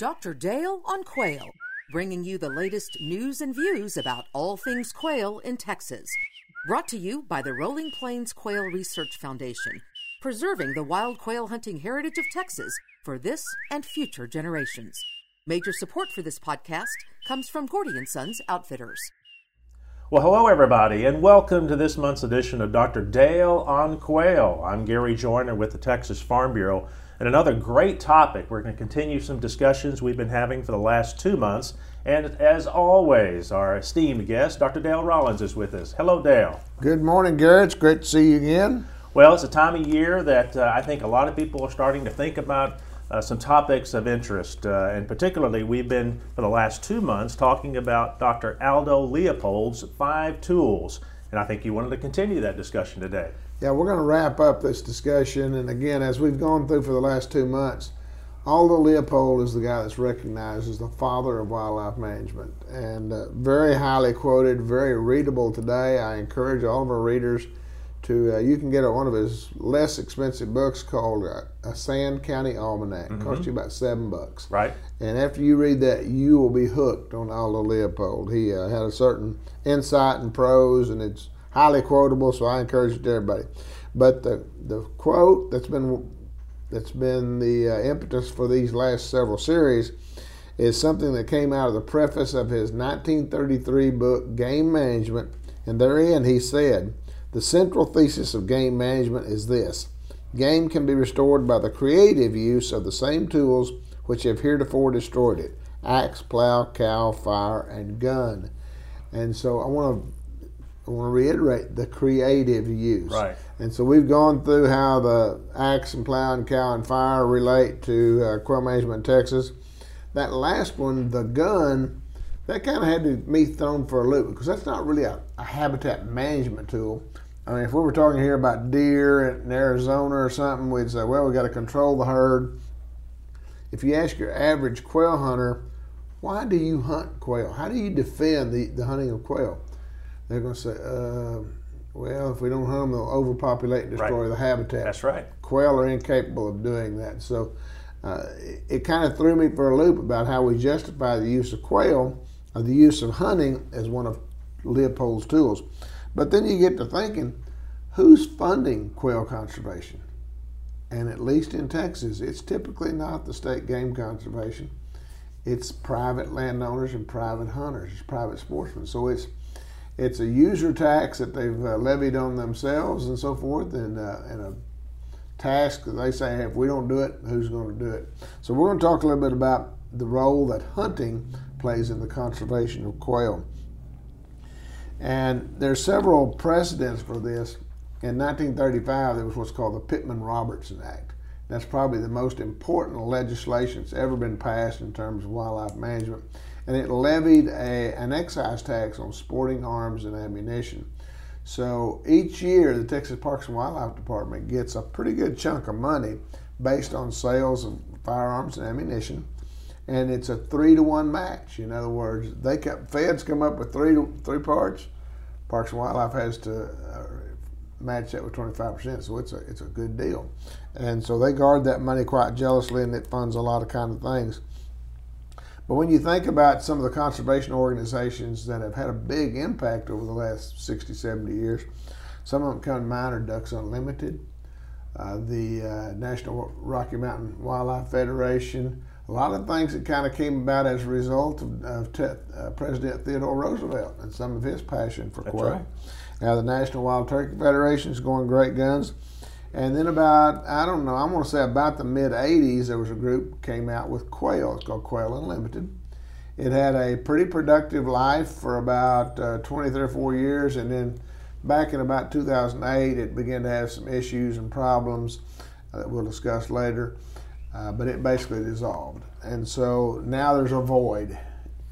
Dr. Dale on Quail, bringing you the latest news and views about all things quail in Texas. Brought to you by the Rolling Plains Quail Research Foundation, preserving the wild quail hunting heritage of Texas for this and future generations. Major support for this podcast comes from Gordy and Sons Outfitters. Well, hello, everybody, and welcome to this month's edition of Dr. Dale on Quail. I'm Gary Joyner with the Texas Farm Bureau, and another great topic. We're going to continue some discussions we've been having for the last two months. And as always, our esteemed guest, Dr. Dale Rollins, is with us. Hello, Dale. Good morning, Gary. It's great to see you again. Well, it's a time of year that uh, I think a lot of people are starting to think about uh, some topics of interest. Uh, and particularly, we've been, for the last two months, talking about Dr. Aldo Leopold's five tools. And I think you wanted to continue that discussion today. Yeah, we're going to wrap up this discussion. And again, as we've gone through for the last two months, Aldo Leopold is the guy that's recognized as the father of wildlife management and uh, very highly quoted, very readable today. I encourage all of our readers to, uh, you can get one of his less expensive books called uh, A Sand County Almanac. Mm-hmm. Costs you about seven bucks. Right. And after you read that, you will be hooked on Aldo Leopold. He uh, had a certain insight and prose, and it's highly quotable, so I encourage it to everybody. But the, the quote that's been that's been the uh, impetus for these last several series is something that came out of the preface of his 1933 book Game Management, and therein he said, "The central thesis of game management is this: game can be restored by the creative use of the same tools which have heretofore destroyed it: axe, plow, cow, fire, and gun." And so I want to I want to reiterate the creative use. Right. And so we've gone through how the axe and plow and cow and fire relate to uh, quail management in Texas. That last one, the gun, that kind of had to be thrown for a loop because that's not really a, a, habitat management tool. I mean, if we were talking here about deer in Arizona or something, we'd say, well, we got to control the herd. If you ask your average quail hunter, why do you hunt quail? How do you defend the, the hunting of quail? they're going to say, uh, well, if we don't hunt them, they'll overpopulate and destroy right. the habitat. That's right. Quail are incapable of doing that. So uh, it, it kind of threw me for a loop about how we justify the use of quail, or the use of hunting as one of Leopold's tools. But then you get to thinking, who's funding quail conservation? And at least in Texas, it's typically not the state game conservation. It's private landowners and private hunters, it's private sportsmen. So it's it's a user tax that they've uh, levied on themselves and so forth, and, uh, and a task that they say, hey, if we don't do it, who's going to do it? So we're going to talk a little bit about the role that hunting plays in the conservation of quail. And there's several precedents for this. In 1935, there was what's called the Pittman-Robertson Act. That's probably the most important legislation that's ever been passed in terms of wildlife management and it levied a, an excise tax on sporting arms and ammunition. So each year, the Texas Parks and Wildlife Department gets a pretty good chunk of money based on sales of firearms and ammunition, and it's a three to one match. In other words, they kept, feds come up with three three parts. Parks and Wildlife has to uh, match that with 25%, so it's a it's a good deal, and so they guard that money quite jealously, and it funds a lot of kind of things. But when you think about some of the conservation organizations that have had a big impact over the last 60, 70 years, some of them come to mind are Ducks Unlimited, uh, the uh, National Rocky Mountain Wildlife Federation, a lot of things that kind of came about as a result of, of te- uh, President Theodore Roosevelt and some of his passion for That's quail. Right. Now, the National Wild Turkey Federation is going great guns. And then about, I don't know, I'm going to say about the mid 80s, there was a group came out with quail. It's called Quail Unlimited. It had a pretty productive life for about uh, 23 or 4 years. And then back in about 2008, it began to have some issues and problems that we'll discuss later. Uh, but it basically dissolved. And so now there's a void.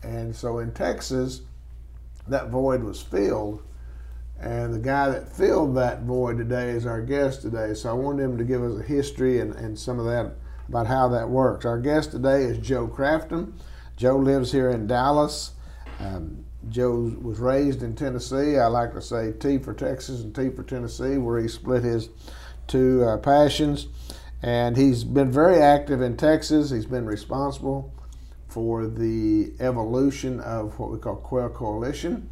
And so in Texas, that void was filled and the guy that filled that void today is our guest today. So I wanted him to give us a history and, and some of that about how that works. Our guest today is Joe Crafton. Joe lives here in Dallas. Um, Joe was raised in Tennessee. I like to say T for Texas and T for Tennessee, where he split his two uh, passions. And he's been very active in Texas. He's been responsible for the evolution of what we call Quail Coalition,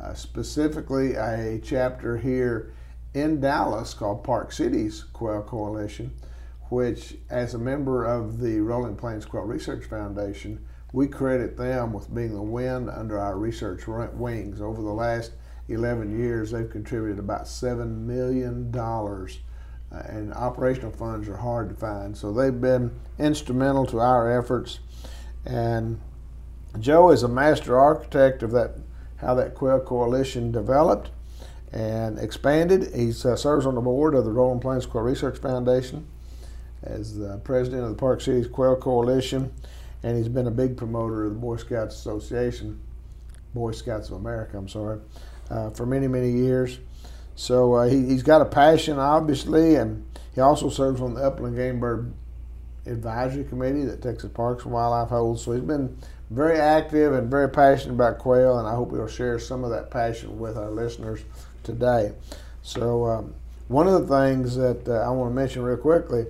uh, specifically a chapter here in Dallas called Park Cities Quail Coalition, which, as a member of the Rolling Plains Quail Research Foundation, we credit them with being the wind under our research wings. Over the last 11 years, they've contributed about $7 million, and operational funds are hard to find. So they've been instrumental to our efforts. And Joe is a master architect of that, how that Quail Coalition developed and expanded. He uh, serves on the board of the Rolling Plains Quail Research Foundation as the president of the Park Cities Quail Coalition, and he's been a big promoter of the Boy Scouts Association, Boy Scouts of America, I'm sorry, uh, for many, many years. So uh, he, has got a passion, obviously, and he also serves on the Upland Game Bird Advisory Committee that Texas Parks and Wildlife holds. So he's been very active and very passionate about quail, and I hope he'll share some of that passion with our listeners today. So, um, one of the things that uh, I want to mention real quickly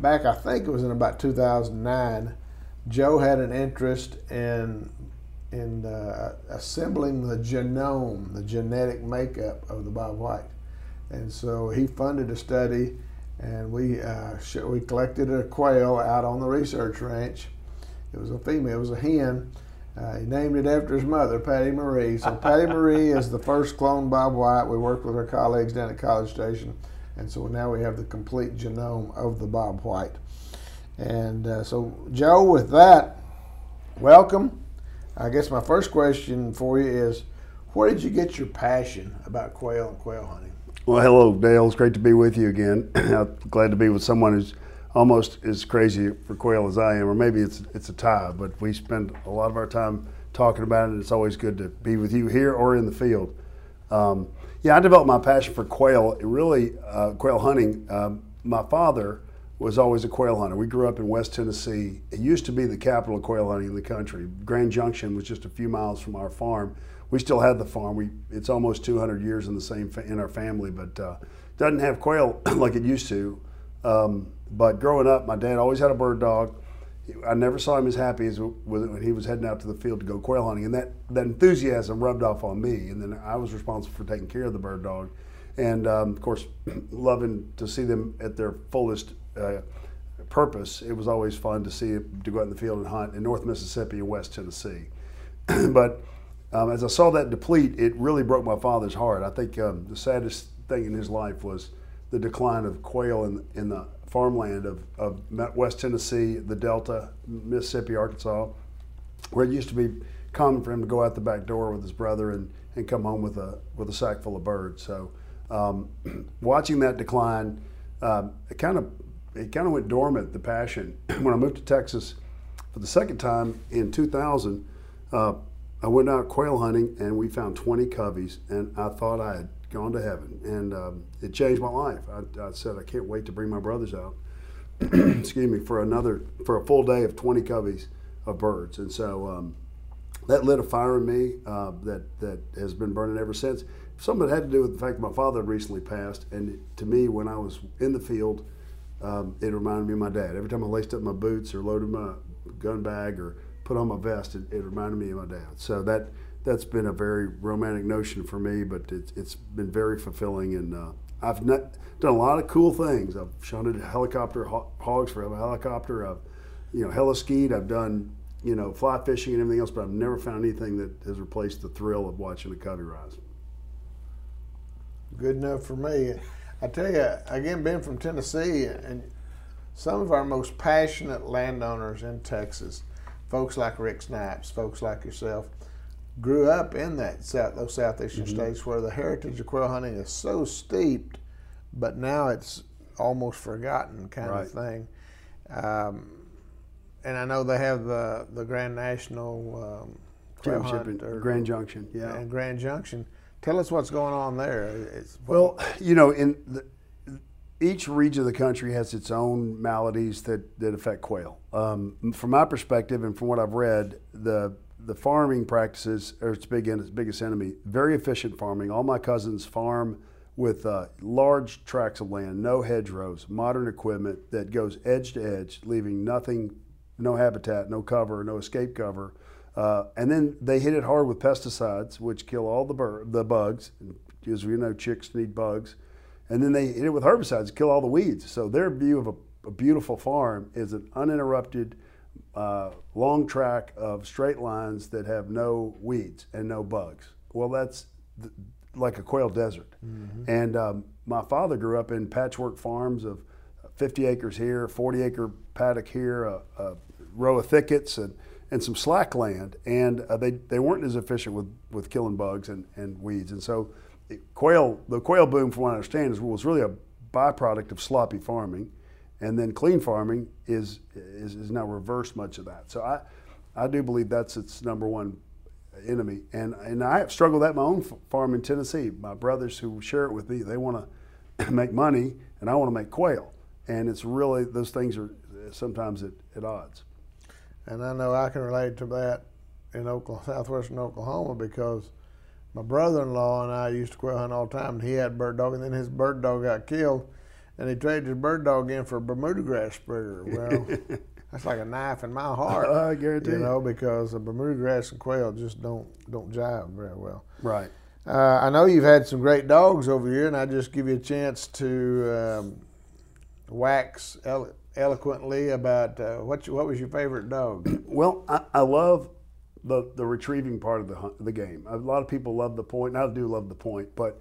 back, I think it was in about 2009, Joe had an interest in in uh, assembling the genome, the genetic makeup of the bobwhite. and so he funded a study, and we uh, we collected a quail out on the research ranch. It was a female, it was a hen. Uh, he named it after his mother, Patty Marie. So Patty Marie is the first clone bobwhite. We worked with our colleagues down at College Station, and so now we have the complete genome of the bobwhite. And uh, so, Joe, with that, welcome. I guess my first question for you is where did you get your passion about quail and quail hunting? Well, hello, Dale. It's great to be with you again. Glad to be with someone who's almost as crazy for quail as I am, or maybe it's it's a tie. But we spend a lot of our time talking about it. and It's always good to be with you here or in the field. Um, yeah, I developed my passion for quail. Really, uh, quail hunting. Um, my father was always a quail hunter. We grew up in West Tennessee. It used to be the capital of quail hunting in the country. Grand Junction was just a few miles from our farm. We still had the farm. We it's almost 200 years in the same in our family, but uh, doesn't have quail like it used to. Um, but growing up, my dad always had a bird dog. I never saw him as happy as when he was heading out to the field to go quail hunting, and that, that enthusiasm rubbed off on me. And then I was responsible for taking care of the bird dog, and um, of course, loving to see them at their fullest uh, purpose, it was always fun to see to go out in the field and hunt in North Mississippi and West Tennessee. but um, as I saw that deplete, it really broke my father's heart. I think um, the saddest thing in his life was the decline of quail in, in the farmland of, of West Tennessee, the Delta, Mississippi, Arkansas, where it used to be common for him to go out the back door with his brother and, and come home with a with a sack full of birds. So um, watching that decline, um, it kind of it kind of went dormant. The passion when I moved to Texas for the second time in 2000, uh, I went out quail hunting and we found 20 coveys, and I thought I had gone to heaven, and um, it changed my life. I, I, said I can't wait to bring my brothers out. excuse me for another for a full day of 20 coveys of birds, and so um, that lit a fire in me uh, that that has been burning ever since. Some of it had to do with the fact that my father had recently passed, and to me, when I was in the field um, it reminded me of my dad. Every time I laced up my boots or loaded my gun bag or put on my vest, it, it reminded me of my dad. So that that's been a very romantic notion for me, but it's, it's been very fulfilling. And uh, I've not, done a lot of cool things. I've a helicopter hogs for a helicopter. I've you know heli-skied. I've done you know fly fishing and everything else, but I've never found anything that has replaced the thrill of watching a covey rise. Good enough for me. I tell you, again, being from Tennessee, and some of our most passionate landowners in Texas, folks like Rick Snipes, folks like yourself, grew up in that south, those southeastern mm-hmm. states where the heritage of quail hunting is so steeped, but now it's almost forgotten kind right. of thing. Um, and I know they have the the Grand National um, Grand Junction, yeah, and Grand Junction Tell us what's going on there. Well, you know, in the, each region of the country has its own maladies that, that affect quail. Um, from my perspective and from what I've read, the the farming practices are its big its biggest enemy. Very efficient farming. All my cousins farm with uh, large tracts of land, no hedgerows, modern equipment that goes edge to edge, leaving nothing no habitat, no cover, no escape cover. Uh, and then they hit it hard with pesticides, which kill all the bur- the bugs. As we know, chicks need bugs. And then they hit it with herbicides, kill all the weeds. So their view of a, a beautiful farm is an uninterrupted, uh, long track of straight lines that have no weeds and no bugs. Well, that's th- like a quail desert. Mm-hmm. And um, my father grew up in patchwork farms of 50 acres here, 40 acre paddock here, a, a row of thickets, and, and some slack land. And uh, they, they weren't as efficient with, with killing bugs and, and weeds. And so quail, the quail boom, from what I understand, is, was really a byproduct of sloppy farming. And then clean farming is, is, is now reversed much of that. So I, I do believe that's its number one enemy. And, and I have struggled at my own farm in Tennessee. My brothers who share it with me, they want to make money, and I want to make quail. And it's really, those things are sometimes at, at odds. And I know I can relate to that in Oklahoma, southwestern Oklahoma because my brother-in-law and I used to quail hunt all the time. And he had a bird dog, and then his bird dog got killed, and he traded his bird dog in for a Bermuda grass spreader. Well, that's like a knife in my heart. I guarantee you know because the Bermuda grass and quail just don't don't jive very well. Right. Uh, I know you've had some great dogs over here, and I just give you a chance to um, wax elo- eloquently about uh, what what was your favorite dog? Well, I, I love the the retrieving part of the the game. A lot of people love the point, and I do love the point, but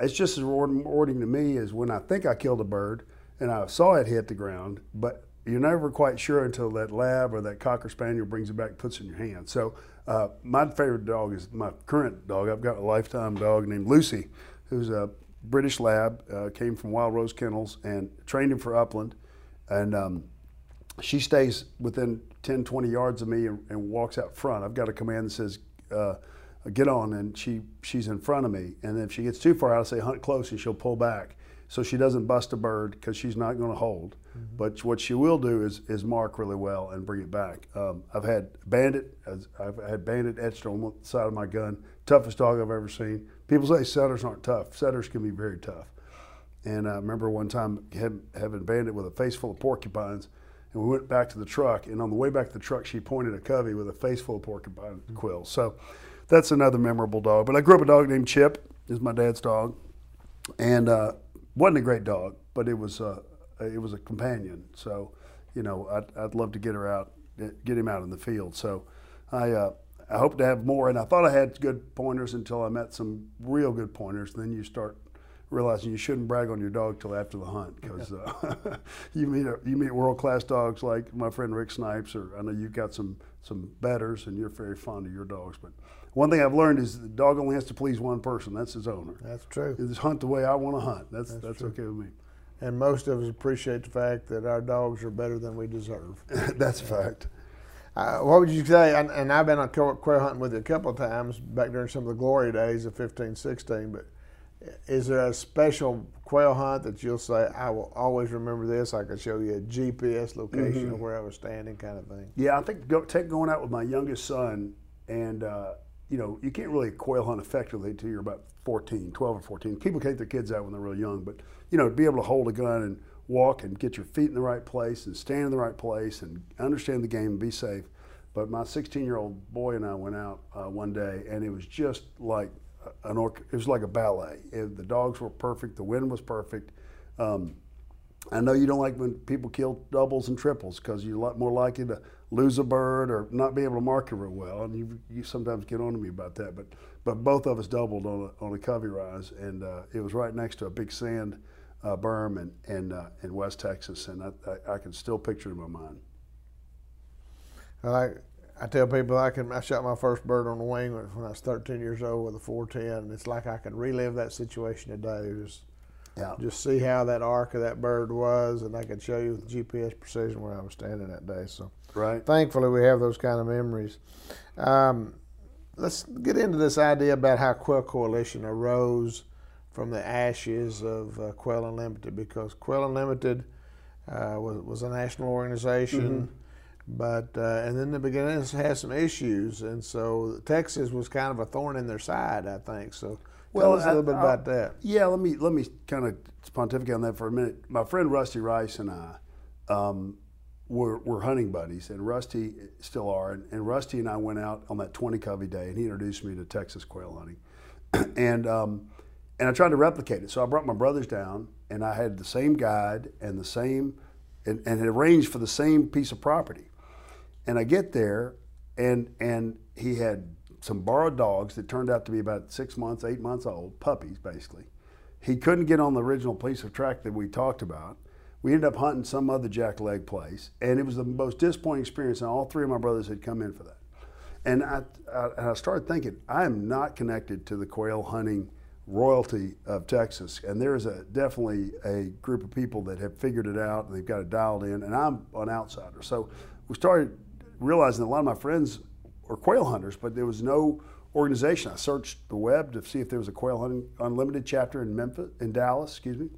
it's just as rewarding to me as when I think I killed a bird and I saw it hit the ground, but you're never quite sure until that lab or that cocker spaniel brings it back and puts it in your hand. So uh, my favorite dog is my current dog. I've got a lifetime dog named Lucy, who's a British lab, uh, came from Wild Rose Kennels and trained him for upland. And um, she stays within 10, 20 yards of me and, and, walks out front. I've got a command that says, uh, get on, and she, she's in front of me. And if she gets too far out, I say, hunt close, and she'll pull back. So she doesn't bust a bird because she's not going to hold. Mm-hmm. But what she will do is, is mark really well and bring it back. Um, I've had bandit, I've had bandit etched on the side of my gun. Toughest dog I've ever seen. People say setters aren't tough. Setters can be very tough. And I remember one time having bandit with a face full of porcupines and we went back to the truck. And on the way back to the truck, she pointed a covey with a face full of porcupine mm-hmm. quills. So that's another memorable dog. But I grew up a dog named Chip. Is my dad's dog, and uh, wasn't a great dog, but it was uh, it was a companion. So you know, I'd, I'd love to get her out, get him out in the field. So I. Uh, I hope to have more, and I thought I had good pointers until I met some real good pointers. Then you start realizing you shouldn't brag on your dog till after the hunt because uh, you meet a, you meet world class dogs like my friend Rick Snipes, or I know you've got some some betters and you're very fond of your dogs. But one thing I've learned is the dog only has to please one person. That's his owner. That's true. Just hunt the way I want to hunt. That's that's, that's okay with me. And most of us appreciate the fact that our dogs are better than we deserve. that's a fact. Uh, what would you say? And, and, I've been on quail hunting with you a couple of times back during some of the glory days of 15, 16. But is there a special quail hunt that you'll say I will always remember this? I could show you a GPS location mm-hmm. of where I was standing, kind of thing. Yeah, I think go, take going out with my youngest son, and uh, you know you can't really quail hunt effectively until you're about 14, 12 or 14. People take their kids out when they're really young, but you know to be able to hold a gun and walk and get your feet in the right place and stand in the right place and understand the game and be safe. But my 16 year old boy and I went out uh, one day, and it was just like an or- it was like a ballet. It, the dogs were perfect. The wind was perfect. Um, I know you don't like when people kill doubles and triples because you're a lot more likely to lose a bird or not be able to mark it real well. And you, you sometimes get on to me about that. But but both of us doubled on a, on a covey rise, and uh, it was right next to a big sand uh, berm in in, uh, in West Texas, and I, I, I, can still picture it in my mind. I I tell people I can. I shot my first bird on the wing when I was 13 years old with a 410. It's like I can relive that situation today. Just, yeah. just see how that arc of that bird was, and I can show you with GPS precision where I was standing that day. So, right. Thankfully, we have those kind of memories. Um, let's get into this idea about how Quail Coalition arose from the ashes of uh, Quail Unlimited, because Quail Unlimited uh, was, was a national organization. Mm-hmm but uh, and then the beginning had some issues, and so Texas was kind of a thorn in their side, I think. So well, tell us a little bit about that. Yeah, let me let me kind of pontificate on that for a minute. My friend Rusty Rice and I, um, were, were hunting buddies, and Rusty still are. And, and, Rusty and I went out on that 20 covey day, and he introduced me to Texas quail hunting. and um, and I tried to replicate it. So I brought my brothers down, and I had the same guide and the same, and, and had arranged for the same piece of property. And I get there, and and he had some borrowed dogs that turned out to be about six months, eight months old, puppies basically. He couldn't get on the original piece of track that we talked about. We ended up hunting some other jackleg place, and it was the most disappointing experience. And all three of my brothers had come in for that. And I, I, I started thinking, I am not connected to the quail hunting royalty of Texas. And there's a definitely a group of people that have figured it out and they've got it dialed in. And I'm an outsider. So we started realizing that a lot of my friends are quail hunters, but there was no organization. I searched the web to see if there was a quail hunting unlimited chapter in Memphis, in Dallas, excuse me.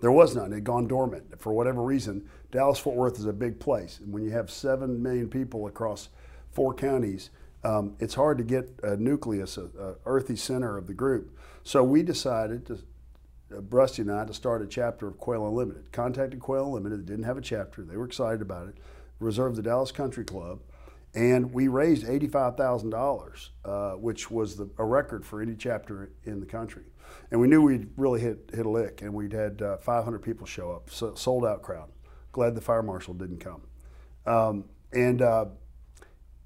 There was none. It had gone dormant for whatever reason. Dallas Fort Worth is a big place, and when you have seven million people across four counties, um, it's hard to get a nucleus, a, a, earthy center of the group. So we decided to, uh, Rusty and I, to start a chapter of Quail Unlimited. Contacted Quail Unlimited, didn't have a chapter. They were excited about it. Reserved the Dallas Country Club, and we raised eighty-five thousand uh, dollars, which was the, a record for any chapter in the country. And we knew we'd really hit hit a lick, and we'd had uh, 500 people show up, so, sold out crowd. Glad the fire marshal didn't come. Um, and uh,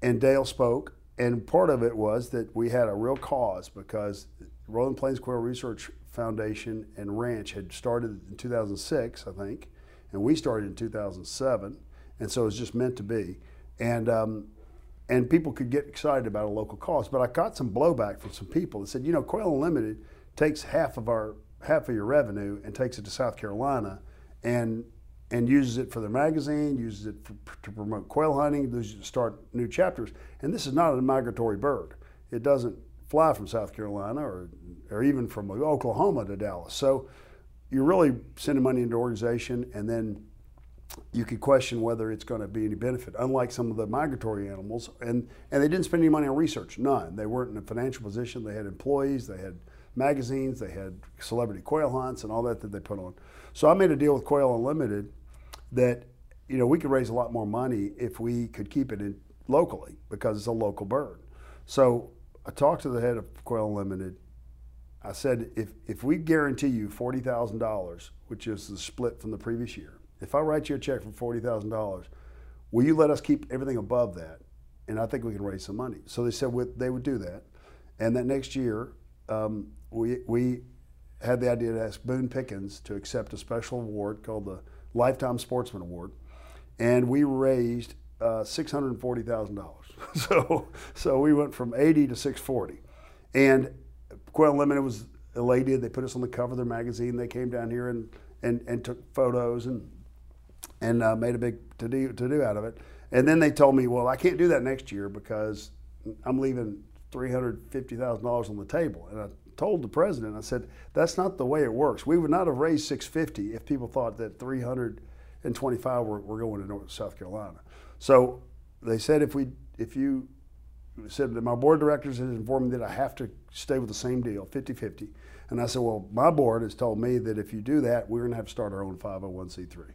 and Dale spoke, and part of it was that we had a real cause because Rolling Plains Quail Research Foundation and Ranch had started in 2006, I think, and we started in 2007, and so it was just meant to be. And um, and people could get excited about a local cause, but I got some blowback from some people that said, you know, Quail Unlimited takes half of our half of your revenue and takes it to South Carolina, and and uses it for their magazine, uses it for, to promote quail hunting, uses it to start new chapters. And this is not a migratory bird. It doesn't fly from South Carolina or, or even from Oklahoma to Dallas. So you're really sending money into organization and then you could question whether it's going to be any benefit, unlike some of the migratory animals. And, and they didn't spend any money on research, none. They weren't in a financial position. They had employees, they had magazines, they had celebrity quail hunts and all that that they put on. So I made a deal with Quail Unlimited that you know we could raise a lot more money if we could keep it in locally because it's a local bird. So I talked to the head of Quail Unlimited. I said, if, if we guarantee you $40,000, which is the split from the previous year, if I write you a check for $40,000, will you let us keep everything above that? And I think we can raise some money. So they said they would do that. And that next year, um, we, we had the idea to ask Boone Pickens to accept a special award called the Lifetime Sportsman Award, and we raised uh, six hundred and forty thousand dollars. so so we went from eighty to six forty, and Quail Limited was elated. They put us on the cover of their magazine. They came down here and and, and took photos and and uh, made a big to do to do out of it. And then they told me, well, I can't do that next year because I'm leaving three hundred fifty thousand dollars on the table. And I told the president, I said, that's not the way it works. We would not have raised 650 if people thought that 325 were, were going to North South Carolina. So they said if we if you said that my board of directors has informed me that I have to stay with the same deal, 50-50. And I said, well, my board has told me that if you do that, we're going to have to start our own 501c3.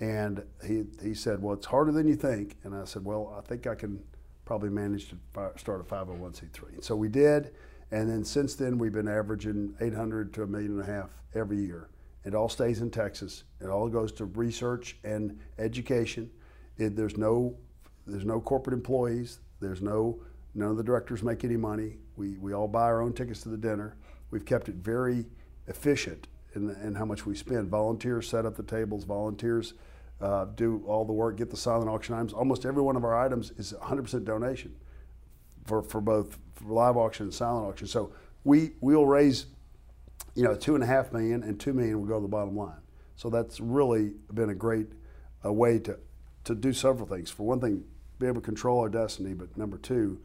And he, he said, well, it's harder than you think. And I said, well, I think I can probably manage to start a 501c3. And so we did. And then since then, we've been averaging 800 to a million and a half every year. It all stays in Texas. It all goes to research and education. It, there's no there's no corporate employees. There's no none of the directors make any money. We we all buy our own tickets to the dinner. We've kept it very efficient in, in how much we spend. Volunteers set up the tables. Volunteers uh, do all the work, get the silent auction items. Almost every one of our items is 100% donation for, for both for live auction and silent auction. So we we'll raise, you know, two and a half million and two million will go to the bottom line. So that's really been a great a way to to do several things. For one thing, be able to control our destiny, but number two,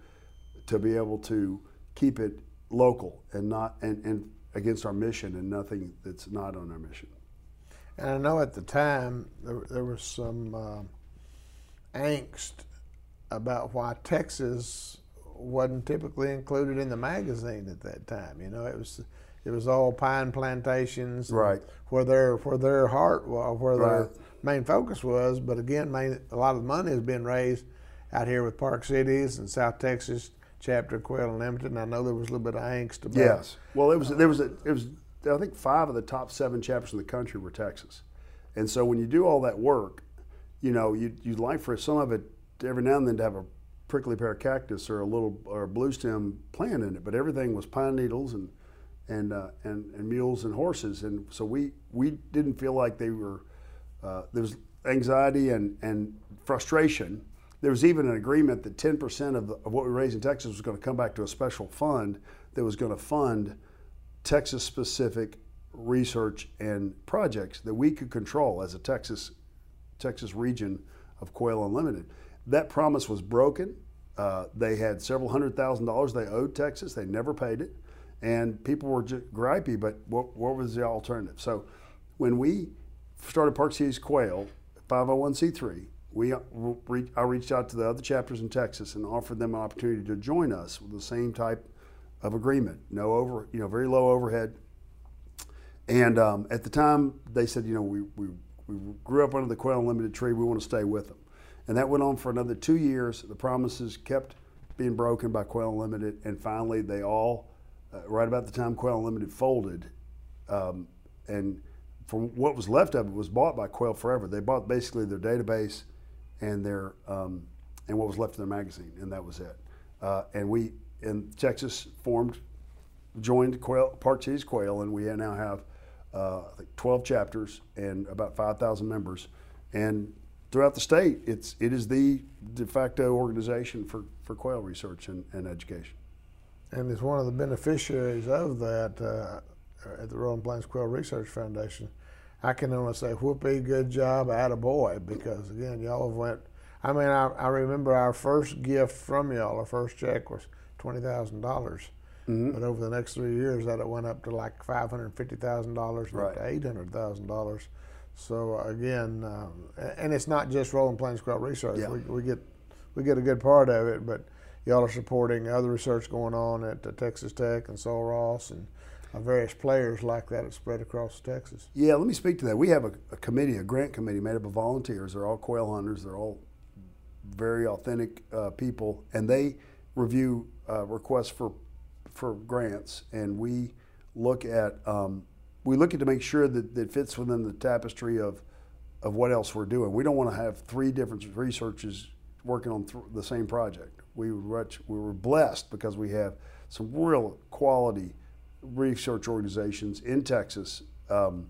to be able to keep it local and not and, and against our mission and nothing that's not on our mission. And I know at the time there, there was some uh, angst about why Texas wasn't typically included in the magazine at that time. You know, it was it was all pine plantations, right? Where their where their heart was, where right. their main focus was. But again, main, a lot of the money has been raised out here with Park Cities and South Texas chapter of Quail. And I know there was a little bit of angst about. Yes. Well, it was there was a, it was I think five of the top seven chapters in the country were Texas, and so when you do all that work, you know you you'd like for some of it every now and then to have a prickly pear cactus or a little or a blue stem plant in it, but everything was pine needles and and uh, and, and mules and horses, and so we we didn't feel like they were uh, there was anxiety and and frustration. There was even an agreement that 10% of, of what we raised in Texas was going to come back to a special fund that was going to fund Texas specific research and projects that we could control as a Texas Texas region of Quail Unlimited. That promise was broken. Uh, they had several hundred thousand dollars they owed Texas. They never paid it, and people were just gripey. But what, what was the alternative? So, when we started Park Cities Quail, 501c3, we I reached out to the other chapters in Texas and offered them an opportunity to join us with the same type of agreement. No over, you know, very low overhead. And um, at the time, they said, you know, we, we, we grew up under the Quail Unlimited tree. We want to stay with them. And that went on for another two years. The promises kept being broken by Quail Unlimited, and finally, they all, uh, right about the time Quail Unlimited folded, um, and from what was left of it was bought by Quail Forever. They bought basically their database and their um, and what was left of their magazine, and that was it. Uh, and we in Texas formed, joined Quail, Park Cities Quail, and we now have uh, I think 12 chapters and about 5,000 members. And throughout the state, it's it is the de facto organization for, for quail research and, and education. And it's one of the beneficiaries of that uh, at the Rolling Plains Quail Research Foundation. I can only say, whoopee, good job, a boy, because again, y'all have went. I mean, I, I remember our first gift from y'all, our first check was twenty thousand dollars. Mm-hmm. But over the next three years, that it went up to like five hundred fifty thousand dollars, right. to eight hundred thousand dollars. So again, um, and it's not just Rolling Plains Quail Research. Yeah. We, we, get we get a good part of it, but y'all are supporting other research going on at uh, Texas Tech and Sul Ross and various players like that that spread across Texas. Yeah, let me speak to that. We have a, a committee, a grant committee made up of volunteers. They're all quail hunters. They're all very authentic uh, people, and they review uh, requests for for grants, and we look at um, we look at to make sure that it fits within the tapestry of of what else we're doing. We don't want to have three different researchers working on th- the same project. We were we were blessed because we have some real quality research organizations in Texas, um,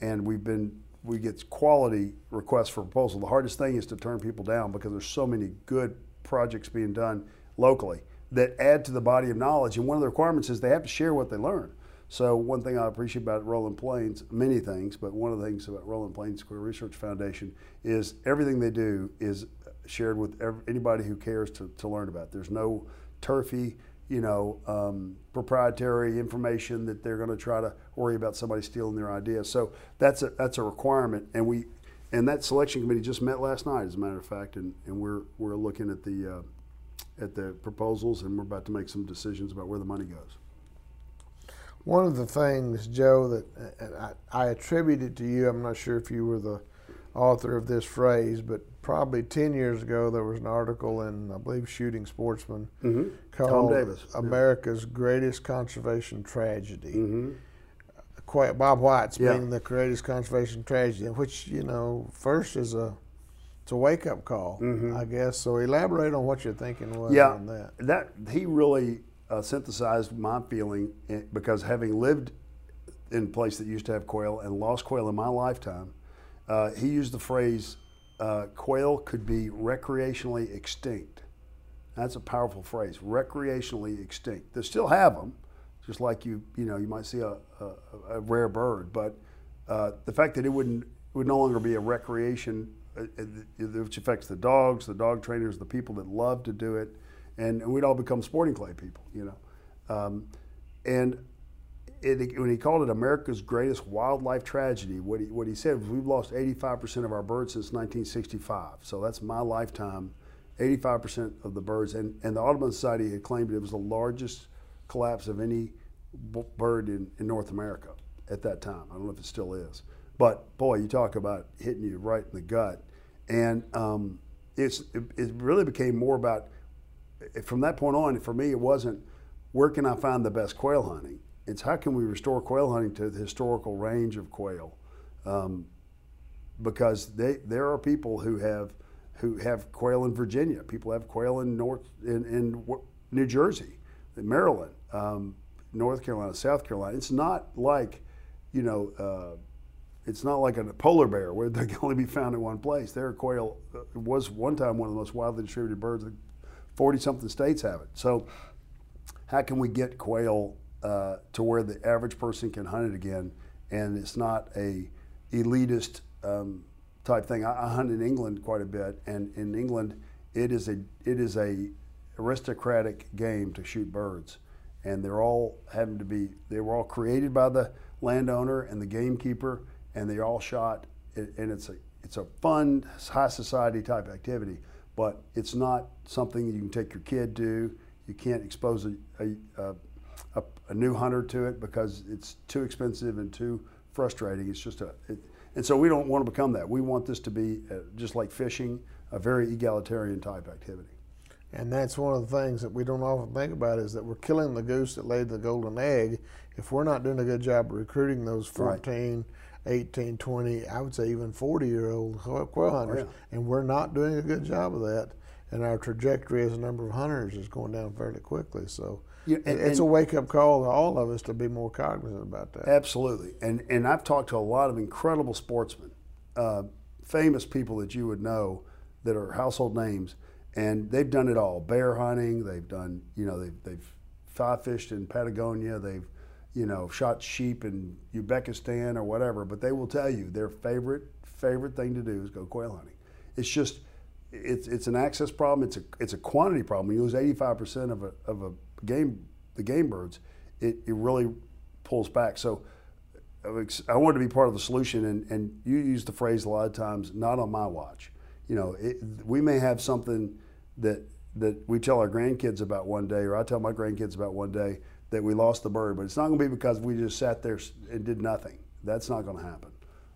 and we've been we get quality requests for proposal. The hardest thing is to turn people down because there's so many good projects being done locally that add to the body of knowledge. And one of the requirements is they have to share what they learn. So one thing I appreciate about Rolling Plains, many things, but one of the things about Rolling Plains Quail Research Foundation is everything they do is shared with anybody who cares to, to learn about. There's no turfy, you know, um, proprietary information that they're going to try to worry about somebody stealing their ideas. So that's a that's a requirement, and we and that selection committee just met last night, as a matter of fact, and, and we're we're looking at the uh, at the proposals, and we're about to make some decisions about where the money goes. One of the things, Joe, that I, I attribute it to you, I'm not sure if you were the author of this phrase, but probably 10 years ago there was an article in, I believe, Shooting Sportsman mm-hmm. called Davis, America's yeah. Greatest Conservation Tragedy. Mm-hmm. bobwhite's yeah. being the greatest conservation tragedy, which, you know, first is a it's a wake up call, mm-hmm. I guess. So elaborate on what you're thinking was yeah, on that. That he really uh, synthesized my feeling because having lived in a place that used to have quail and lost quail in my lifetime, uh, he used the phrase uh, quail could be recreationally extinct. That's a powerful phrase, recreationally extinct. They still have them, just like you, you know, you might see a, a, a rare bird, but uh, the fact that it wouldn't would no longer be a recreation uh, uh, which affects the dogs, the dog trainers, the people that love to do it, and, and we'd all become sporting clay people, you know. Um, and it, when he called it America's greatest wildlife tragedy, what he, what he said was we've lost 85% of our birds since 1965. So that's my lifetime, 85% of the birds. And, and the Audubon Society had claimed it was the largest collapse of any bird in, in North America at that time. I don't know if it still is. But boy, you talk about hitting you right in the gut, and um, it's it, it really became more about from that point on. For me, it wasn't where can I find the best quail hunting. It's how can we restore quail hunting to the historical range of quail, um, because they there are people who have who have quail in Virginia. People have quail in North in, in New Jersey, Maryland, um, North Carolina, South Carolina. It's not like, you know, uh, it's not like a polar bear where they can only be found in one place. There, quail uh, was one time one of the most widely distributed birds. Forty something states have it. So, how can we get quail uh, to where the average person can hunt it again, and it's not a elitist um, type thing. I, I, hunt in England quite a bit, and in England, it is a it is a aristocratic game to shoot birds, and they're all having to be they were all created by the landowner and the gamekeeper, and they're all shot, and it's a it's a fun high society type activity, but it's not something you can take your kid to. You can't expose a, a, a, a new hunter to it because it's too expensive and too frustrating. It's just a it, and so we don't want to become that. We want this to be uh, just like fishing, a very egalitarian type activity. And that's one of the things that we don't often think about is that we're killing the goose that laid the golden egg if we're not doing a good job of recruiting those 14, right. 18, 20, I would say even 40 year old quail hunters. Oh, yeah. And we're not doing a good job of that. And our trajectory as a number of hunters is going down fairly quickly. So yeah, and, it's a wake up call to all of us to be more cognizant about that. Absolutely, and and I've talked to a lot of incredible sportsmen, uh, famous people that you would know that are household names, and they've done it all: bear hunting. They've done, you know, they've they've fly fished in Patagonia. They've you know shot sheep in Uzbekistan or whatever. But they will tell you their favorite favorite thing to do is go quail hunting. It's just it's it's an access problem. It's a it's a quantity problem. You lose eighty five percent of a of a game the game birds, it, it really pulls back. So I wanted to be part of the solution, and, and you use the phrase a lot of times, not on my watch. You know, it, we may have something that that we tell our grandkids about one day, or I tell my grandkids about one day that we lost the bird, but it's not going to be because we just sat there and did nothing. That's not going to happen.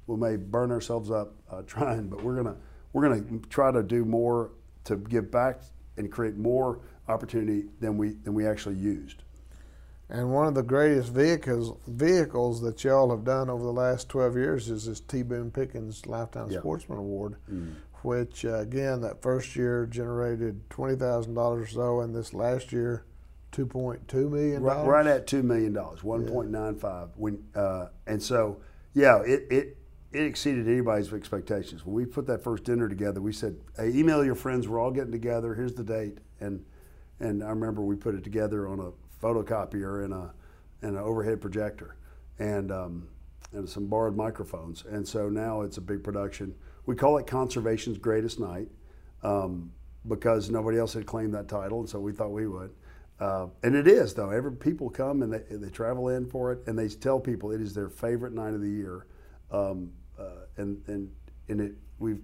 We may burn ourselves up uh, trying, but we're gonna we're gonna try to do more to give back and create more opportunity than we than we actually used. And one of the greatest vehicles vehicles that y'all have done over the last 12 years is this T. Boone Pickens Lifetime yep. Sportsman Award, mm. which uh, again that first year generated twenty thousand dollars or so, and this last year. Two point two million dollars. Right, right, at two million dollars, one point nine five. When uh, and so, yeah, it, it it exceeded anybody's expectations. When we put that first dinner together, we said, "Hey, email your friends. We're all getting together. Here's the date." And and I remember we put it together on a photocopier and a and an overhead projector, and um, and some borrowed microphones. And so now it's a big production. We call it Conservation's Greatest Night um, because nobody else had claimed that title, and so we thought we would. Uh, and it is though. Every people come and they, they travel in for it, and they tell people it is their favorite night of the year. Um, uh, and and and it we've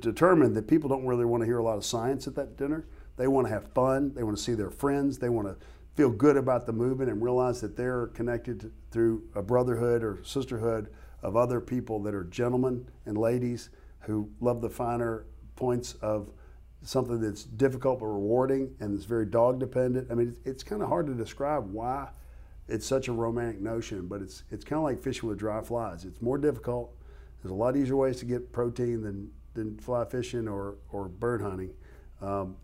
determined that people don't really want to hear a lot of science at that dinner. They want to have fun. They want to see their friends. They want to feel good about the movement and realize that they're connected through a brotherhood or sisterhood of other people that are gentlemen and ladies who love the finer points of something that's difficult but rewarding and it's very dog dependent. I mean, it's, it's kind of hard to describe why it's such a romantic notion, but it's it's kind of like fishing with dry flies. It's more difficult. There's a lot easier ways to get protein than than fly fishing or or bird hunting. Um,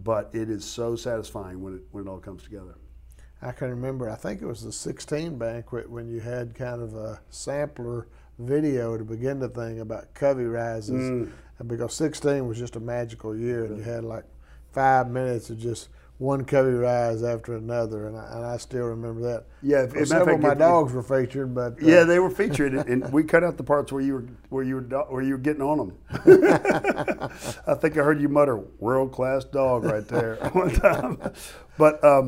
but it is so satisfying when it when it all comes together. I can remember. I think it was the 16 banquet when you had kind of a sampler video to begin the thing about covey rises, mm. and because 16 was just a magical year, and you had like five minutes of just one covey rise after another, and I, and I still remember that. Yeah, well, several of my dogs were featured, but uh, yeah, they were featured, and we cut out the parts where you were where you were where you were getting on them. I think I heard you mutter "world class dog" right there one time, but um,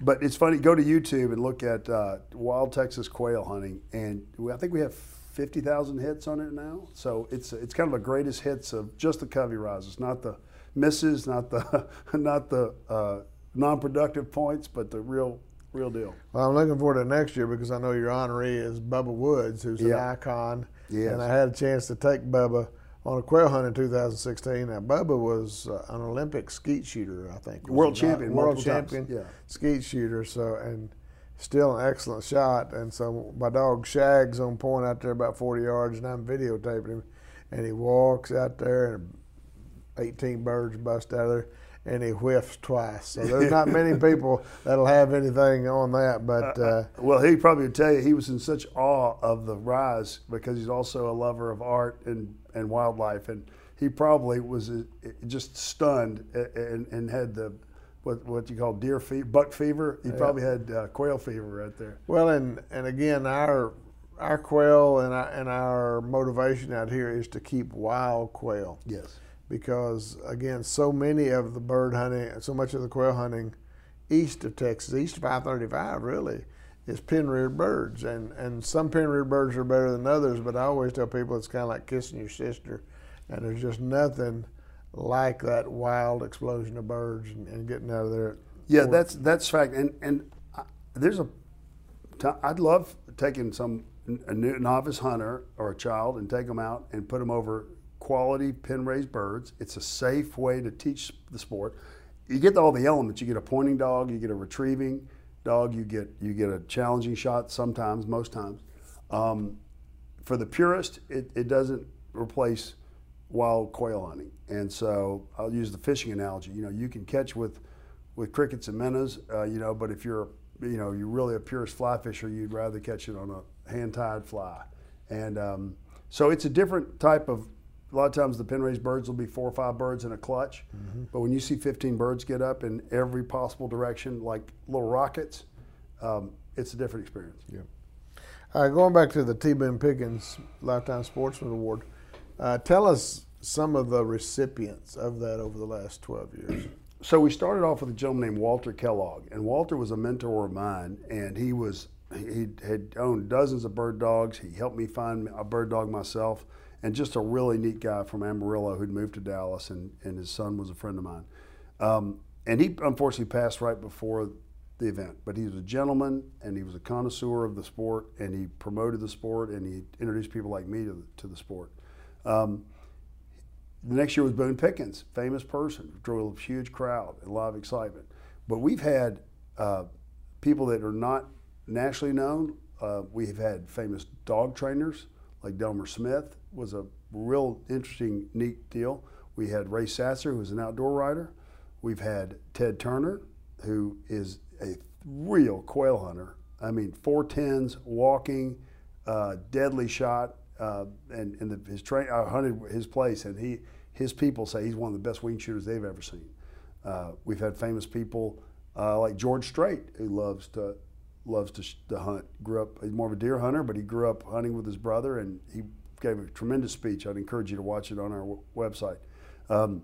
but it's funny. Go to YouTube and look at uh, wild Texas quail hunting, and I think we have. 50,000 hits on it now. So it's it's kind of the greatest hits of just the covey rises, not the misses, not the not the uh, non-productive points, but the real real deal. Well, I'm looking forward to next year because I know your honoree is Bubba Woods, who's an icon Yes. And I had a chance to take Bubba on a quail hunt in 2016. Now, Bubba was uh, an Olympic skeet shooter, I think. World champion World champion yeah. skeet shooter. So, and still an excellent shot. And so my dog Shag's on point out there about 40 yards, and I'm videotaping him. And he walks out there, and 18 birds bust out of there, and he whiffs twice. So there's not many people that'll have anything on that. But uh, Well, he probably would tell you he was in such awe of the rise because he's also a lover of art and, and wildlife, and he probably was uh, just stunned and, and had the what what you call deer fever, buck fever. He probably had uh, quail fever right there. Well, and and again, our our quail and our, and our motivation out here is to keep wild quail Yes. Because again, so many of the bird hunting, so much of the quail hunting east of Texas, east of I-35, really is pen-reared birds, and and some pen-reared birds are better than others. But I always tell people it's kind of like kissing your sister, and there's just nothing like that wild explosion of birds and, and getting out of there. Yeah, that's that's fact. And and I, there's a, I'd love taking some a new novice hunter or a child and take them out and put them over quality pen raised birds. It's a safe way to teach the sport. You get all the elements. You get a pointing dog. You get a retrieving dog. You get you get a challenging shot. Sometimes, most times. Um, for the purist, it, it doesn't replace wild quail hunting. And so I'll use the fishing analogy. You know, you can catch with with crickets and minnows, uh, you know, but if you're you know you're really a purist fly fisher, you'd rather catch it on a hand tied fly. And um, so it's a different type of. A lot of times the pen raised birds will be four or five birds in a clutch, but when you see 15 birds get up in every possible direction like little rockets, um, it's a different experience. Uh, going back to the T. Boone Pickens Lifetime Sportsman Award, uh, tell us some of the recipients of that over the last 12 years. So we started off with a gentleman named Walter Kellogg, and Walter was a mentor of mine, and he was he had owned dozens of bird dogs. He helped me find a bird dog myself, and just a really neat guy from Amarillo who'd moved to Dallas, and, and his son was a friend of mine. Um, and he unfortunately passed right before the event, but he was a gentleman and he was a connoisseur of the sport, and he promoted the sport and he introduced people like me to the, to the sport. Um, the next year was Boone Pickens, famous person, drew a huge crowd, a lot of excitement. But we've had uh, people that are not nationally known. Uh, we've had famous dog trainers like Delmar Smith was a real interesting, neat deal. We had Ray Sasser, who's an outdoor rider. We've had Ted Turner, who is a real quail hunter. I mean, four tens, walking, uh, deadly shot, uh, and, and the, his train. I hunted his place, and he his people say he's one of the best wing shooters they've ever seen. Uh, we've had famous people uh, like George Strait, who loves to loves to, sh- to hunt. Grew up he's more of a deer hunter, but he grew up hunting with his brother, and he gave a tremendous speech. I'd encourage you to watch it on our w- website. Um,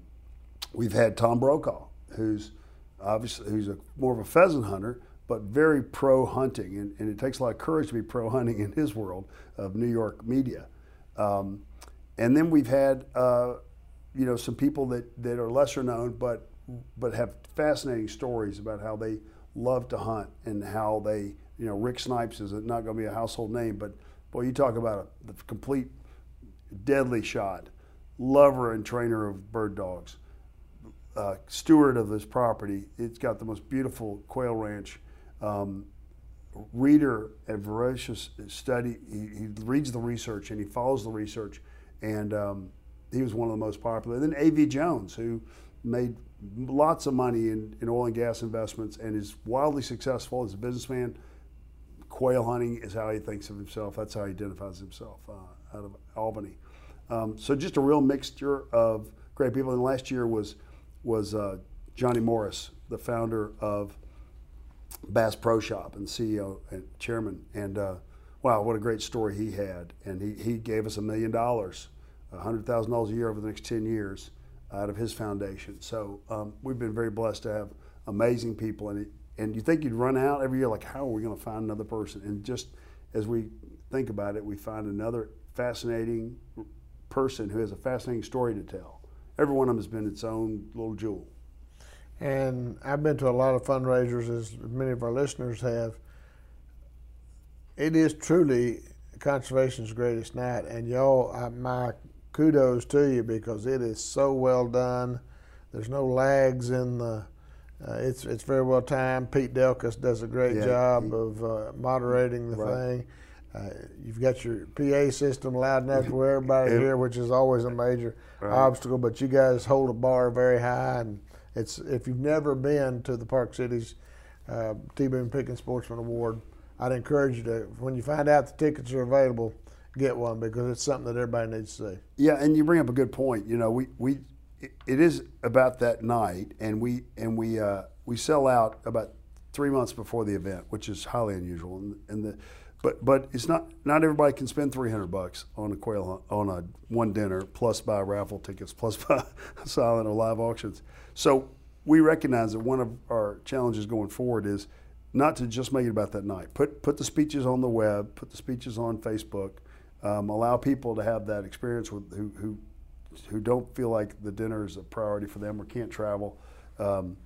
we've had Tom Brokaw, who's obviously who's a more of a pheasant hunter, but very pro hunting, and, and it takes a lot of courage to be pro hunting in his world of New York media. Um, and then we've had uh, you know some people that, that are lesser known, but but have fascinating stories about how they love to hunt and how they you know Rick Snipes is not going to be a household name, but boy, you talk about a, the complete deadly shot, lover and trainer of bird dogs uh, steward of this property. It's got the most beautiful quail ranch. Um, reader and voracious study. He, he reads the research and he follows the research, and um, he was one of the most popular. Then A.V. Jones, who made lots of money in, in oil and gas investments and is wildly successful as a businessman. Quail hunting is how he thinks of himself. That's how he identifies himself uh, out of Albany. Um, so just a real mixture of great people. And last year was was uh, Johnny Morris, the founder of Bass Pro Shop and CEO and chairman. And uh, wow, what a great story he had. And he, he gave us a million dollars, $100,000 a year over the next 10 years out of his foundation. So um, we've been very blessed to have amazing people. And, and you think you'd run out every year, like, how are we going to find another person? And just as we think about it, we find another fascinating person who has a fascinating story to tell. Every one of them has been its own little jewel. And I've been to a lot of fundraisers, as many of our listeners have. It is truly conservation's greatest night, and y'all, I, my kudos to you because it is so well done. There's no lags in the. Uh, it's it's very well timed. Pete Delkus does a great Yeah, job he- of uh, moderating the Right. thing. Uh, you've got your PA system loud enough for everybody to hear, which is always a major Right. obstacle. But you guys hold the bar very high, and it's if you've never been to the Park Cities uh, T. Boone Pickens Sportsman Award, I'd encourage you to when you find out the tickets are available, get one because it's something that everybody needs to see. Yeah, and you bring up a good point. You know, we, we it- is about that night, and we and we uh, we sell out about three months before the event, which is highly unusual. And, and the but but it's not not everybody can spend three hundred bucks on a quail on a one dinner plus buy raffle tickets plus buy silent or live auctions. So we recognize that one of our challenges going forward is not to just make it about that night. Put put the speeches on the web, put the speeches on Facebook, um, allow people to have that experience with who, who who don't feel like the dinner is a priority for them or can't travel. Um,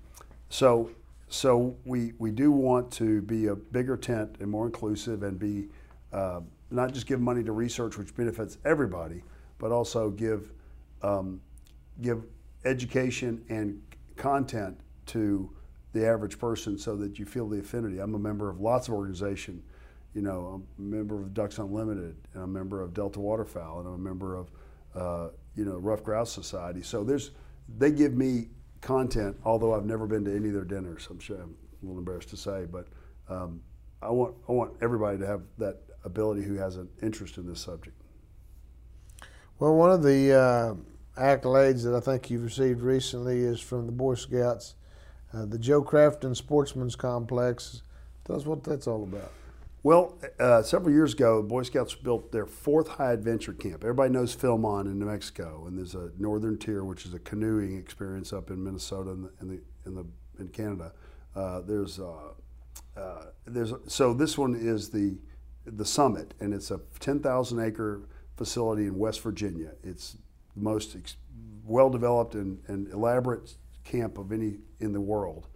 so so we we do want to be a bigger tent and more inclusive and be uh, not just give money to research which benefits everybody, but also give um, give education and content to the average person so that you feel the affinity. I'm a member of lots of organizations. You know, I'm a member of Ducks Unlimited, and I'm a member of Delta Waterfowl, and I'm a member of, uh, you know, Ruffed Grouse Society. So there's, they give me content, although I've never been to any of their dinners. I'm sure I'm a little embarrassed to say, but um, I want I want everybody to have that ability who has an interest in this subject. Well, one of the uh, accolades that I think you've received recently is from the Boy Scouts, uh, the Joe Crafton Sportsman's Complex. Tell us what that's all about. Well, uh, several years ago, Boy Scouts built their fourth high adventure camp. Everybody knows Philmont in New Mexico, and there's a Northern Tier, which is a canoeing experience up in Minnesota and in the in the in Canada. Uh, there's uh, uh, there's so this one is the the summit, and it's a 10,000 acre facility in West Virginia. It's the most ex- well developed and, and elaborate camp of any in the world.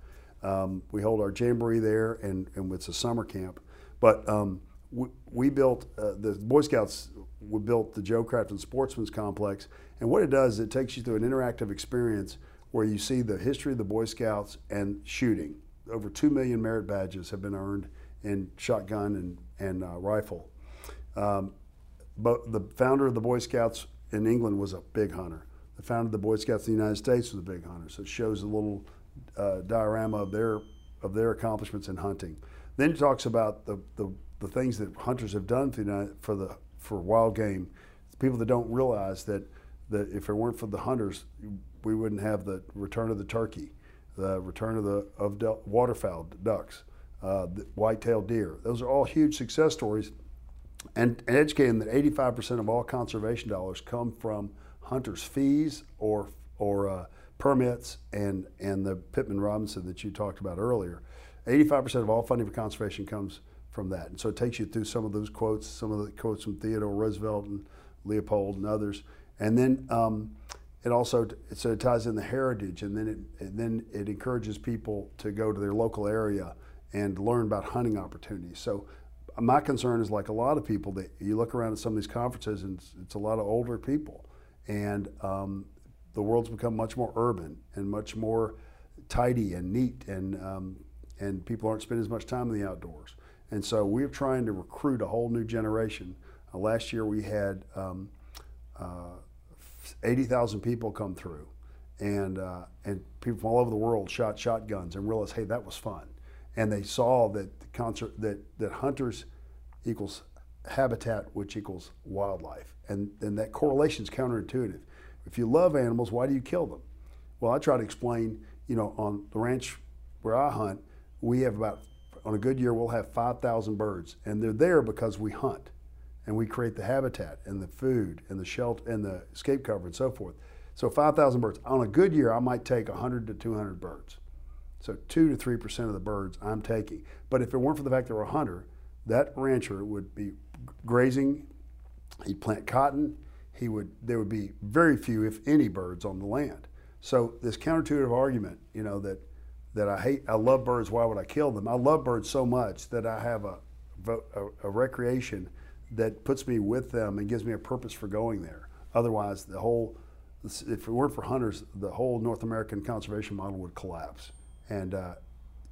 Um, we hold our jamboree there, and, and it's a summer camp. But um, we, we built uh, the Boy Scouts. We built the Joe Crafton Sportsman's Complex, and what it does is it takes you through an interactive experience where you see the history of the Boy Scouts and shooting. Over two million merit badges have been earned in shotgun and and uh, rifle. Um, but the founder of the Boy Scouts in England was a big hunter. The founder of the Boy Scouts in the United States was a big hunter. So it shows a little uh, diorama of their of their accomplishments in hunting. Then he talks about the, the, the things that hunters have done for the, for wild game. People that don't realize that that if it weren't for the hunters, we wouldn't have the return of the turkey, the return of the of del- waterfowl ducks, uh, white-tailed deer. Those are all huge success stories and, and educating that 85% of all conservation dollars come from hunters' fees or or uh, permits and and the Pittman Robertson that you talked about earlier. 85% of all funding for conservation comes from that, and so it takes you through some of those quotes, some of the quotes from Theodore Roosevelt and Leopold and others, and then. Um, it also so it ties in the heritage, and then it and then it encourages people to go to their local area and learn about hunting opportunities. So my concern is like a lot of people that you look around at some of these conferences and it's, it's a lot of older people and um, the world's become much more urban and much more tidy and neat and um, and people aren't spending as much time in the outdoors. And so we're trying to recruit a whole new generation. Uh, last year we had um, uh, 80,000 people come through and uh, and people from all over the world shot shotguns and realized hey that was fun. And they saw that the concert that that hunters equals habitat which equals wildlife. And and that correlation is counterintuitive. If you love animals why do you kill them? Well i try to explain you know on the ranch where i hunt we have about on a good year we'll have 5000 birds and they're there because we hunt and we create the habitat and the food and the shelter and the escape cover and so forth so 5000 birds on a good year i might take 100 to 200 birds so two to three percent of the birds I'm taking. But if it weren't for the fact that we're a hunter, that rancher would be grazing. He'd plant cotton. He would. There would be very few, if any, birds on the land. So this counterintuitive argument, you know, that that I hate, I love birds. Why would I kill them? I love birds so much that I have a a, a recreation that puts me with them and gives me a purpose for going there. Otherwise, the whole if it weren't for hunters, the whole North American conservation model would collapse. And uh,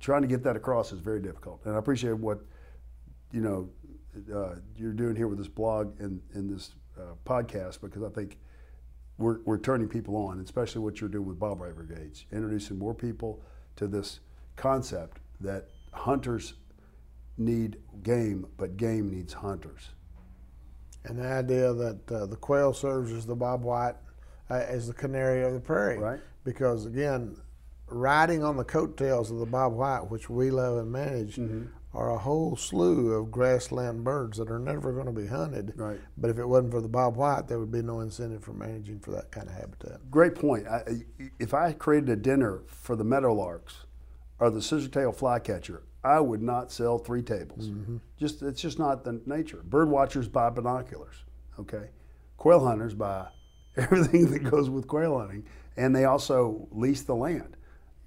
trying to get that across is very difficult. And I appreciate what you know uh, you're doing here with this blog and, and this uh, podcast because I think we're, we're turning people on, especially what you're doing with bobwhite brigades, introducing more people to this concept that hunters need game, but game needs hunters. And the idea that uh, the quail serves as the bobwhite, uh, as the canary of the prairie. Right. Because again, riding on the coattails of the bobwhite, which we love and manage, Mm-hmm. Are a whole slew of grassland birds that are never going to be hunted. Right. But if it wasn't for the bobwhite, there would be no incentive for managing for that kind of habitat. Great point. I, if I created a dinner for the meadowlarks or the scissor-tail flycatcher, I would not sell three tables. Mm-hmm. Just it's just not the nature. Bird watchers buy binoculars. Okay, quail hunters buy everything that goes with quail hunting, and they also lease the land.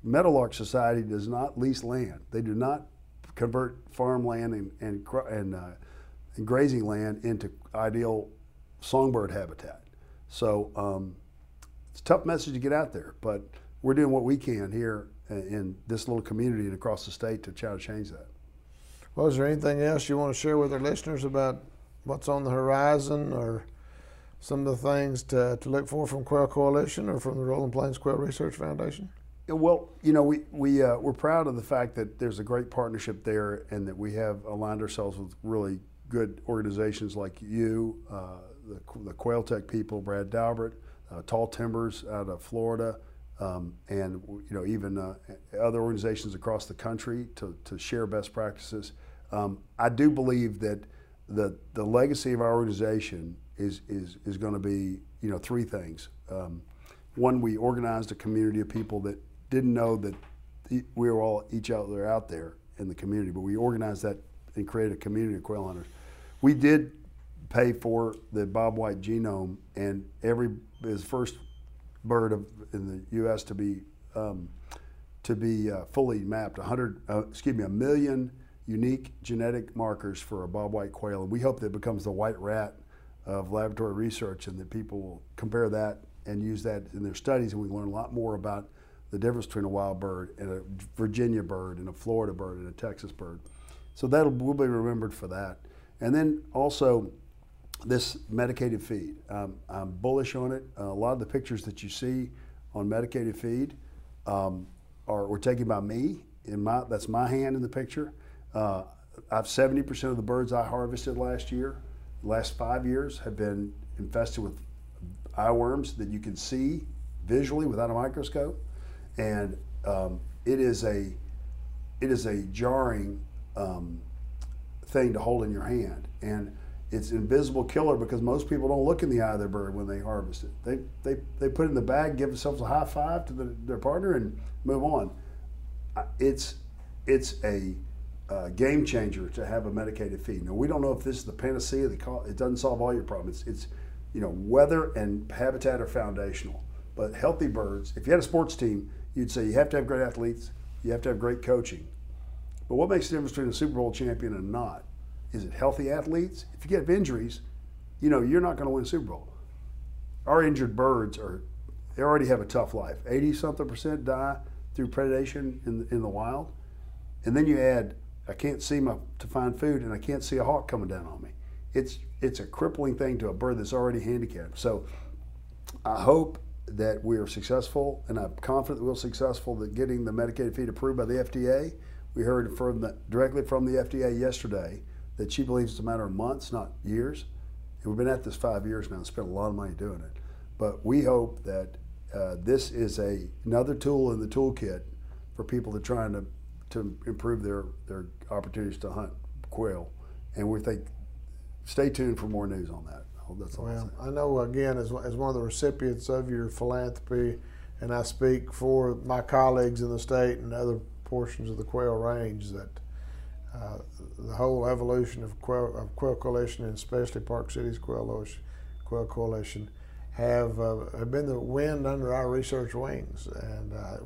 Meadowlark Society does not lease land. They do not convert farmland and and and, uh, and grazing land into ideal songbird habitat. So um, it's a tough message to get out there, but we're doing what we can here in- this little community and across the state to try to change that. Well, is there anything else you want to share with our listeners about what's on the horizon or some of the things to, to look for from Quail Coalition or from the Rolling Plains Quail Research Foundation? Well, you know, we, we, uh, we're proud of the fact that there's a great partnership there and that we have aligned ourselves with really good organizations like you, uh, the, the Quail Tech people, Brad Dabbert, uh, Tall Timbers out of Florida, um, and you know even uh, other organizations across the country to, to share best practices. Um, I do believe that the the legacy of our organization is is is going to be you know three things. Um, one, we organized a community of people that didn't know that we were all each other out there in the community, but we organized that and created a community of quail hunters. We did pay for the bobwhite genome, and every his first bird of, in the U.S. to be um, to be uh, fully mapped. 100, uh, excuse me, a million unique genetic markers for a bobwhite quail, and we hope that becomes the white rat of laboratory research, and that people will compare that and use that in their studies, and we learn a lot more about the difference between a wild bird and a Virginia bird and a Florida bird and a Texas bird. So that'll will be remembered for that. And then also this medicated feed. Um, I'm bullish on it. Uh, a lot of the pictures that you see on medicated feed um, are were taken by me. In my that's my hand in the picture. Uh, I've 70% of the birds I harvested last year, last five years, have been infested with eye worms that you can see visually without a microscope, and um, it is a it is a jarring um, thing to hold in your hand, and it's invisible killer because most people don't look in the eye of their bird when they harvest it. They they, they put it in the bag, give themselves a high five to the, their partner, and move on. It's it's a uh, game changer to have a medicated feed. Now we don't know if this is the panacea. The co- it doesn't solve all your problems. It's, it's you know weather and habitat are foundational, but healthy birds. If you had a sports team, you'd say you have to have great athletes, you have to have great coaching. But what makes the difference between a Super Bowl champion and not? Is it healthy athletes? If you get injuries, you know you're not going to win Super Bowl. Our injured birds are they already have a tough life. 80 something percent die through predation in the, in the wild. And then you add, I can't see my to find food, and I can't see a hawk coming down on me. It's it's a crippling thing to a bird that's already handicapped. So I hope that we are successful, and I'm confident that we're successful that getting the medicated feed approved by the FDA. We heard from the, directly from the FDA yesterday that she believes it's a matter of months, not years. And we've been at this five years now and spent a lot of money doing it. But we hope that uh, this is a, another tool in the toolkit for people that are trying to, to improve their, their opportunities to hunt quail. And we think, stay tuned for more news on that. That's all Well. I know again, as, as one of the recipients of your philanthropy, and I speak for my colleagues in the state and other portions of the quail range, that uh, the whole evolution of Quail, of quail Coalition and especially Park Cities Quail, Coalition- quail Coalition have, uh, have been the wind under our research wings. And uh,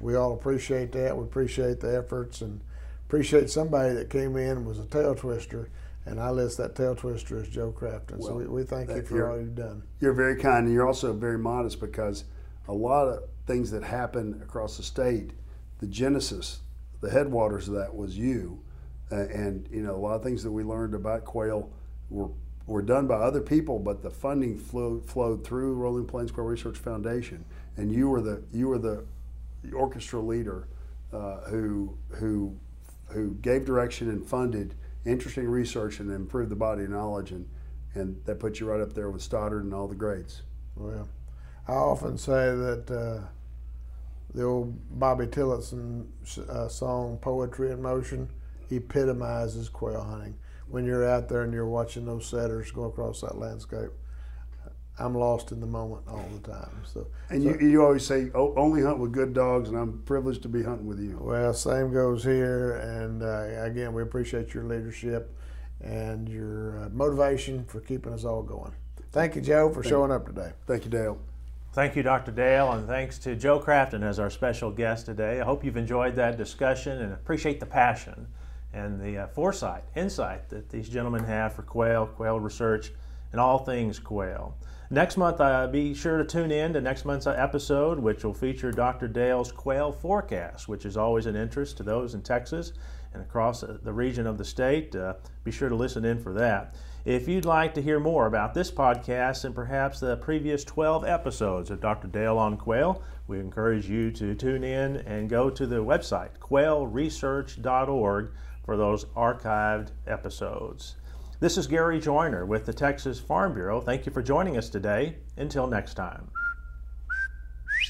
we all appreciate that. We appreciate the efforts and appreciate somebody that came in and was a tail twister And I list that tail twister as Joe Crafton. so we, we thank you for all you've done. You're very kind, and you're also very modest because a lot of things that happen across the state, the genesis, the headwaters of that was you. Uh, and you know a lot of things that we learned about quail were were done by other people, but the funding flowed flowed through Rolling Plains Quail Research Foundation, and you were the you were the, the orchestra leader uh, who who who gave direction and funded interesting research and improve the body knowledge, and and that put you right up there with Stoddard and all the greats. Well, I often say that. Uh, the old Bobby Tillotson uh, song "Poetry in Motion" epitomizes quail hunting. When you're out there and you're watching those setters go across that landscape, I'm lost in the moment all the time. So, and so, you, you always say oh, only hunt with good dogs, and I'm privileged to be hunting with you. Well, same goes here. And uh, again, we appreciate your leadership and your uh, motivation for keeping us all going. Thank you, Joe, for Thank showing you. up today. Thank you, Dale. Thank you, Dr. Dale, and thanks to Joe Crafton as our special guest today. I hope you've enjoyed that discussion and appreciate the passion and the uh, foresight, insight that these gentlemen have for quail, quail research, and all things quail. Next month, uh, be sure to tune in to next month's episode, which will feature Dr. Dale's quail forecast, which is always an interest to those in Texas and across the region of the state. Uh, be sure to listen in for that. If you'd like to hear more about this podcast and perhaps the previous 12 episodes of Dr. Dale on Quail, we encourage you to tune in and go to the website, quailresearch.org, for those archived episodes. This is Gary Joiner with the Texas Farm Bureau. Thank you for joining us today. Until next time.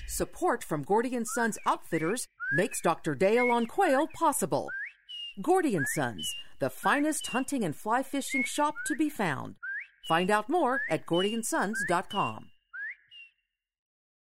Support from Gordy and Sons Outfitters makes Dr. Dale on Quail possible. Gordy and Sons, the finest hunting and fly fishing shop to be found. Find out more at gordyandsons.com.